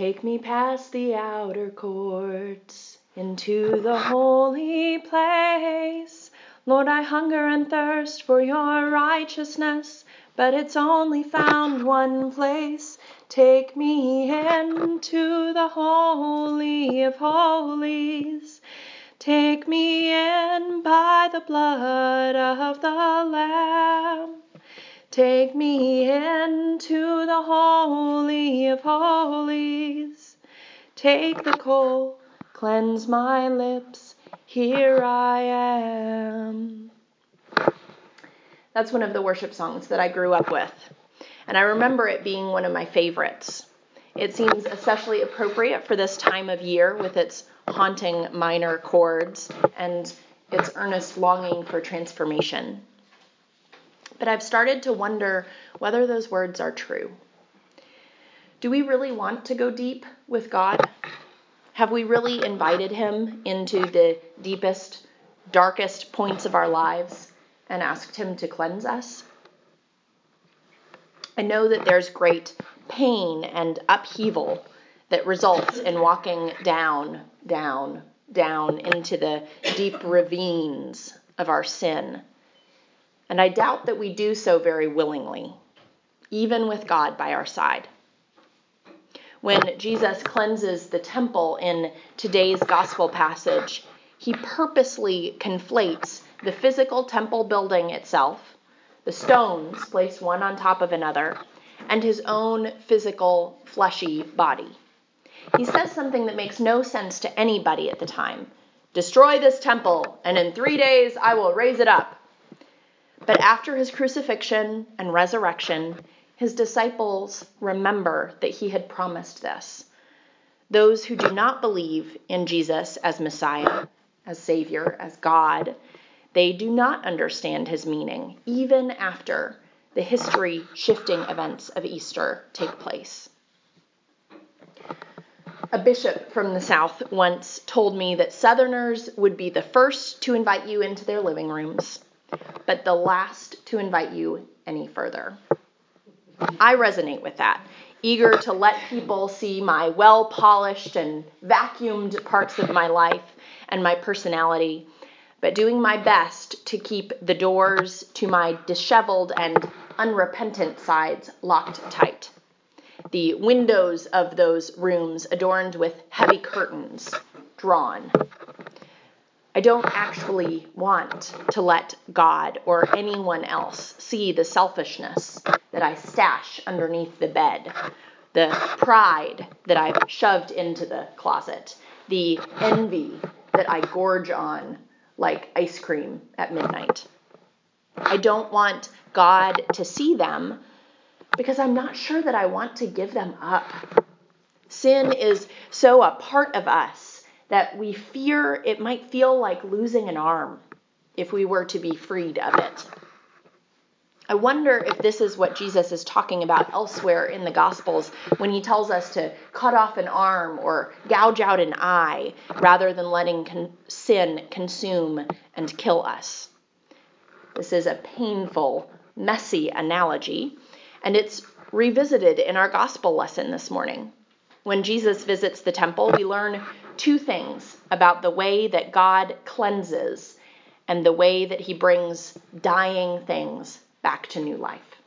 Take me past the outer courts into the holy place. Lord, I hunger and thirst for your righteousness, but it's only found one place. Take me into the holy of holies. Take me in by the blood of the Lamb. Take me into the holy of holies. Take the coal, cleanse my lips. Here I am. That's one of the worship songs that I grew up with, and I remember it being one of my favorites. It seems especially appropriate for this time of year with its haunting minor chords and its earnest longing for transformation. But I've started to wonder whether those words are true. Do we really want to go deep with God? Have we really invited Him into the deepest, darkest points of our lives and asked Him to cleanse us? I know that there's great pain and upheaval that results in walking down, down, down into the deep ravines of our sin and I doubt that we do so very willingly, even with God by our side. When Jesus cleanses the temple in today's gospel passage, he purposely conflates the physical temple building itself, the stones placed one on top of another, and his own physical fleshy body. He says something that makes no sense to anybody at the time Destroy this temple, and in three days I will raise it up. But after his crucifixion and resurrection, his disciples remember that he had promised this. Those who do not believe in Jesus as Messiah, as Savior, as God, they do not understand his meaning, even after the history shifting events of Easter take place. A bishop from the South once told me that Southerners would be the first to invite you into their living rooms but the last to invite you any further. I resonate with that, eager to let people see my well polished and vacuumed parts of my life and my personality, but doing my best to keep the doors to my disheveled and unrepentant sides locked tight. The windows of those rooms adorned with heavy curtains drawn I don't actually want to let God or anyone else see the selfishness that I stash underneath the bed, the pride that I've shoved into the closet, the envy that I gorge on like ice cream at midnight. I don't want God to see them because I'm not sure that I want to give them up. Sin is so a part of us that we fear it might feel like losing an arm if we were to be freed of it. I wonder if this is what Jesus is talking about elsewhere in the Gospels when he tells us to cut off an arm or gouge out an eye rather than letting con- sin consume and kill us. This is a painful, messy analogy, and it's revisited in our Gospel lesson this morning. When Jesus visits the temple, we learn two things about the way that God cleanses and the way that he brings dying things back to new life.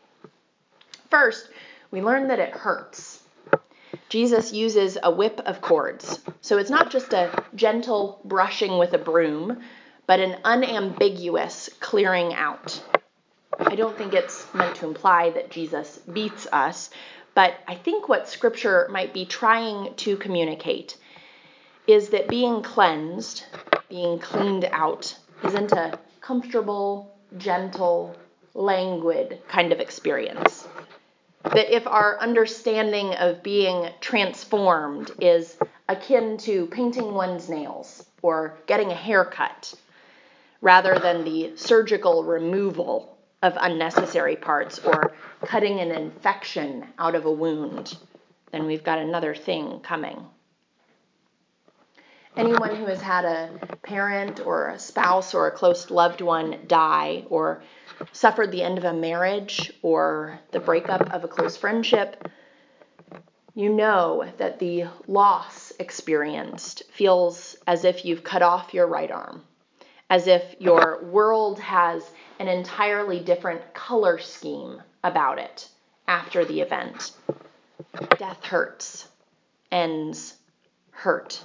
First, we learn that it hurts. Jesus uses a whip of cords. So it's not just a gentle brushing with a broom, but an unambiguous clearing out. I don't think it's meant to imply that Jesus beats us, but I think what Scripture might be trying to communicate is that being cleansed, being cleaned out, isn't a comfortable, gentle, languid kind of experience. That if our understanding of being transformed is akin to painting one's nails or getting a haircut, rather than the surgical removal of unnecessary parts or cutting an infection out of a wound, then we've got another thing coming. Anyone who has had a parent or a spouse or a close loved one die or suffered the end of a marriage or the breakup of a close friendship You know that the loss experienced feels as if you've cut off your right arm, as if your world has an entirely different color scheme about it after the event. Death hurts, ends hurt.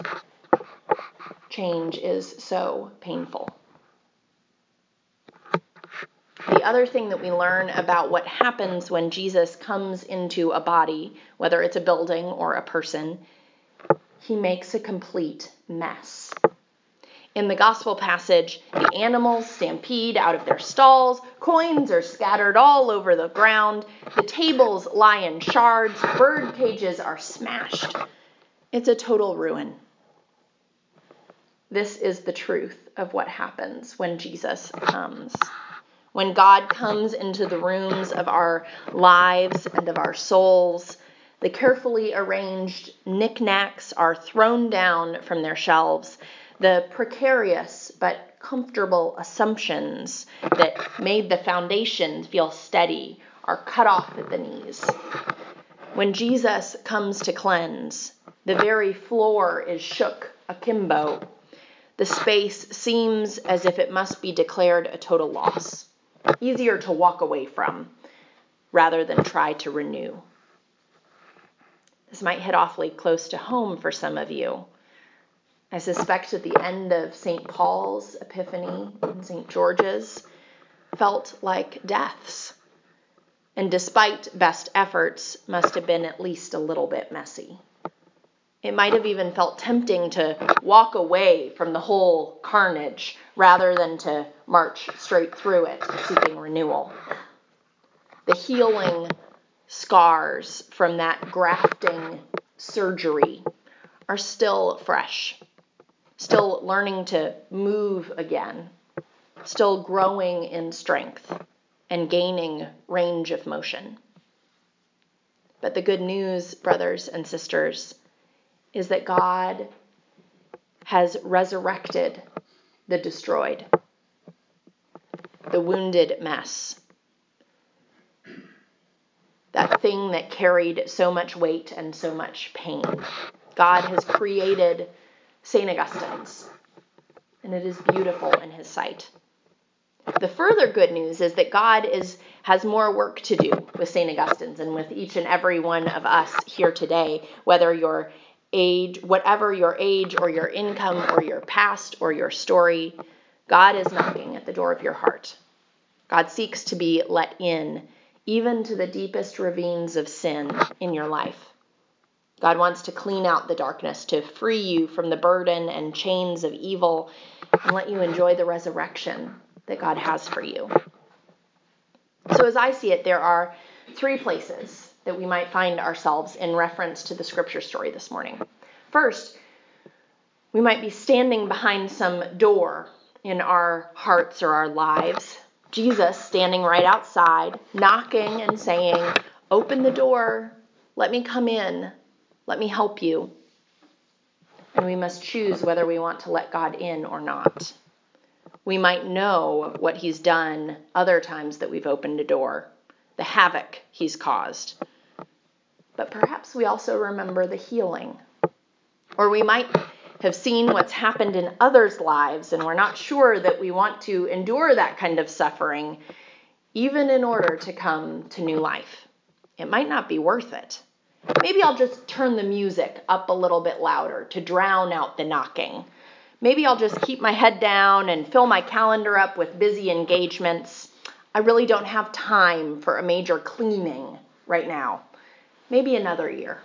Change is so painful. The other thing that we learn about what happens when Jesus comes into a body, whether it's a building or a person, he makes a complete mess. In the gospel passage, the animals stampede out of their stalls, coins are scattered all over the ground, the tables lie in shards, bird cages are smashed. It's a total ruin. This is the truth of what happens when Jesus comes. When God comes into the rooms of our lives and of our souls, the carefully arranged knickknacks are thrown down from their shelves. The precarious but comfortable assumptions that made the foundation feel steady are cut off at the knees. When Jesus comes to cleanse, the very floor is shook akimbo. The space seems as if it must be declared a total loss easier to walk away from rather than try to renew. This might hit awfully close to home for some of you. I suspect at the end of St. Paul's Epiphany and St. George's felt like deaths, and despite best efforts, must have been at least a little bit messy. It might have even felt tempting to walk away from the whole carnage rather than to march straight through it, seeking renewal. The healing scars from that grafting surgery are still fresh, still learning to move again, still growing in strength and gaining range of motion. But the good news, brothers and sisters, is that God has resurrected the destroyed, the wounded mess, that thing that carried so much weight and so much pain. God has created St. Augustine's, and it is beautiful in his sight. The further good news is that God is has more work to do with St. Augustine's and with each and every one of us here today, whether you're age, whatever your age or your income or your past or your story, God is knocking at the door of your heart. God seeks to be let in, even to the deepest ravines of sin in your life. God wants to clean out the darkness, to free you from the burden and chains of evil, and let you enjoy the resurrection that God has for you. So, as I see it, there are three places that we might find ourselves in reference to the scripture story this morning. First, we might be standing behind some door in our hearts or our lives. Jesus standing right outside, knocking and saying, Open the door, let me come in, let me help you. And we must choose whether we want to let God in or not. We might know what He's done other times that we've opened a door, the havoc He's caused but perhaps we also remember the healing. Or we might have seen what's happened in others' lives and we're not sure that we want to endure that kind of suffering, even in order to come to new life. It might not be worth it. Maybe I'll just turn the music up a little bit louder to drown out the knocking. Maybe I'll just keep my head down and fill my calendar up with busy engagements. I really don't have time for a major cleaning right now maybe another year.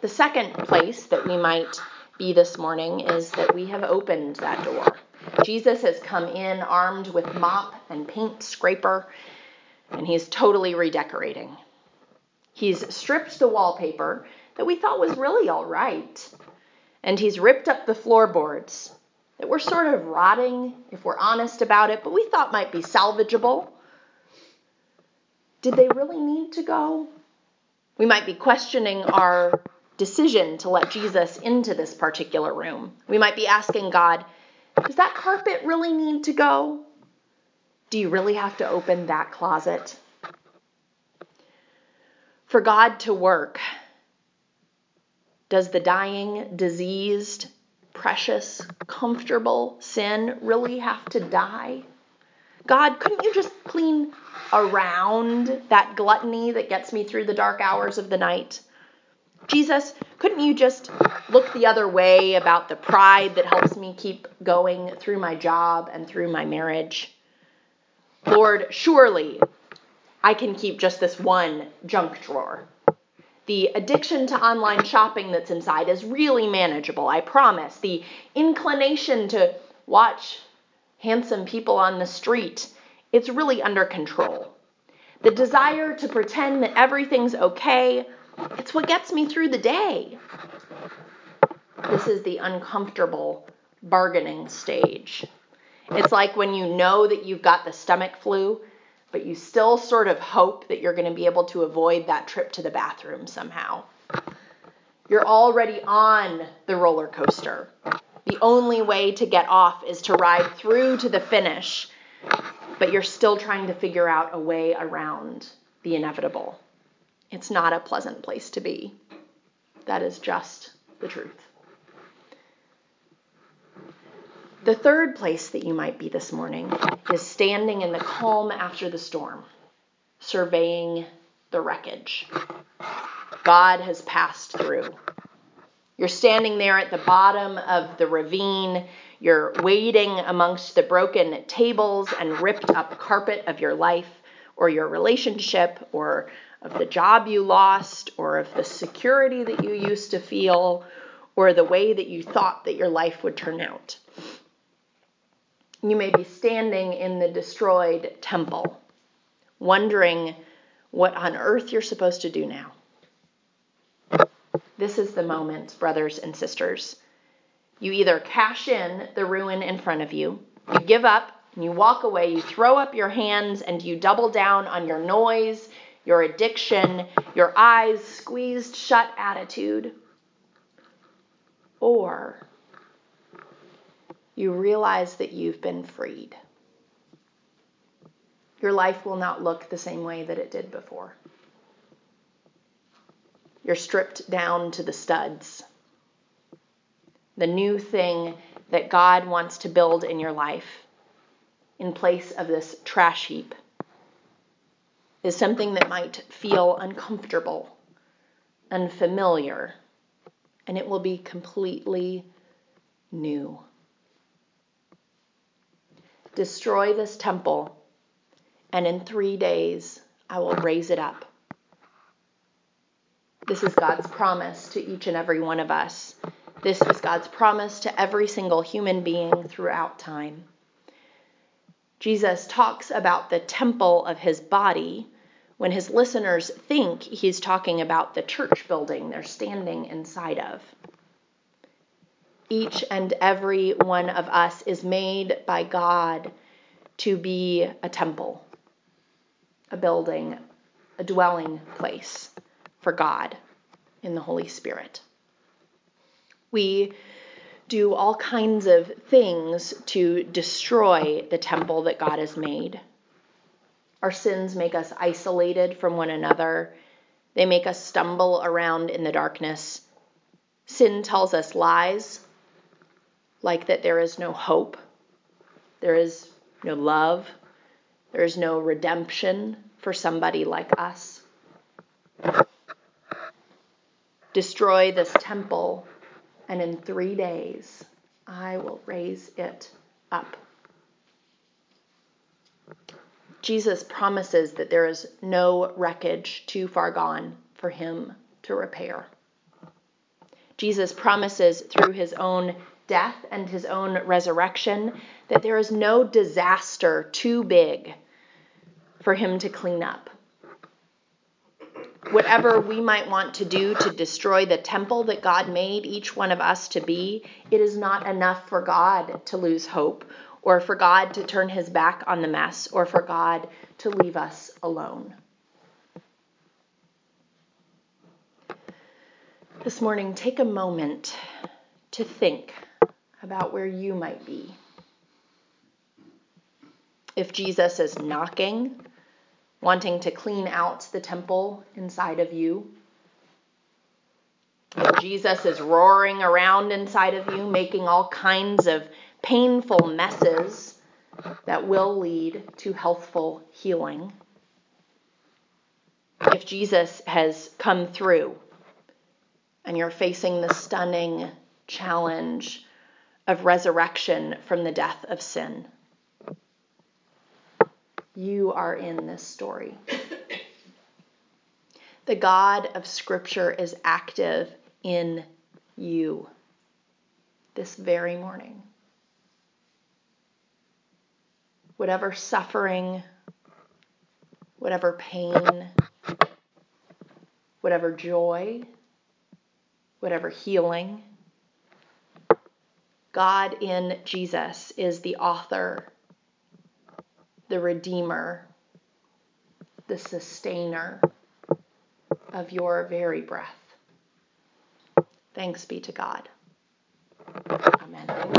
The second place that we might be this morning is that we have opened that door. Jesus has come in armed with mop and paint scraper, and he's totally redecorating. He's stripped the wallpaper that we thought was really all right, and he's ripped up the floorboards that were sort of rotting, if we're honest about it, but we thought might be salvageable. Did they really need to go? We might be questioning our decision to let Jesus into this particular room. We might be asking God, does that carpet really need to go? Do you really have to open that closet? for God to work, does the dying, diseased, precious, comfortable sin really have to die? God, couldn't you just clean around that gluttony that gets me through the dark hours of the night? Jesus, couldn't you just look the other way about the pride that helps me keep going through my job and through my marriage? Lord, surely I can keep just this one junk drawer. The addiction to online shopping that's inside is really manageable, I promise. The inclination to watch handsome people on the street, it's really under control. The desire to pretend that everything's okay, it's what gets me through the day. This is the uncomfortable bargaining stage. It's like when you know that you've got the stomach flu, but you still sort of hope that you're going to be able to avoid that trip to the bathroom somehow. You're already on the roller coaster. The only way to get off is to ride through to the finish, but you're still trying to figure out a way around the inevitable. It's not a pleasant place to be. That is just the truth. The third place that you might be this morning is standing in the calm after the storm, surveying the wreckage. God has passed through. You're standing there at the bottom of the ravine. You're wading amongst the broken tables and ripped up carpet of your life or your relationship or of the job you lost or of the security that you used to feel or the way that you thought that your life would turn out. You may be standing in the destroyed temple, wondering what on earth you're supposed to do now. This is the moment, brothers and sisters. You either cash in the ruin in front of you, you give up, and you walk away, you throw up your hands, and you double down on your noise, your addiction, your eyes squeezed shut attitude. Or you realize that you've been freed. Your life will not look the same way that it did before. You're stripped down to the studs. The new thing that God wants to build in your life in place of this trash heap is something that might feel uncomfortable, unfamiliar, and it will be completely new. Destroy this temple, and in three days I will raise it up. This is God's promise to each and every one of us. This is God's promise to every single human being throughout time. Jesus talks about the temple of his body when his listeners think he's talking about the church building they're standing inside of each and every one of us is made by God to be a temple, a building, a dwelling place for God in the Holy Spirit. We do all kinds of things to destroy the temple that God has made. Our sins make us isolated from one another. They make us stumble around in the darkness. Sin tells us lies like that there is no hope, there is no love, there is no redemption for somebody like us. Destroy this temple, and in three days I will raise it up. Jesus promises that there is no wreckage too far gone for him to repair. Jesus promises through his own death and his own resurrection, that there is no disaster too big for him to clean up. Whatever we might want to do to destroy the temple that God made each one of us to be, it is not enough for God to lose hope, or for God to turn his back on the mess, or for God to leave us alone. This morning, take a moment to think about where you might be. If Jesus is knocking wanting to clean out the temple inside of you. Jesus is roaring around inside of you, making all kinds of painful messes that will lead to healthful healing. If Jesus has come through and you're facing the stunning challenge of resurrection from the death of sin. You are in this story. The God of Scripture is active in you this very morning. Whatever suffering, whatever pain, whatever joy, whatever healing, God in Jesus is the author, the redeemer, the sustainer of your very breath. Thanks be to God. Amen.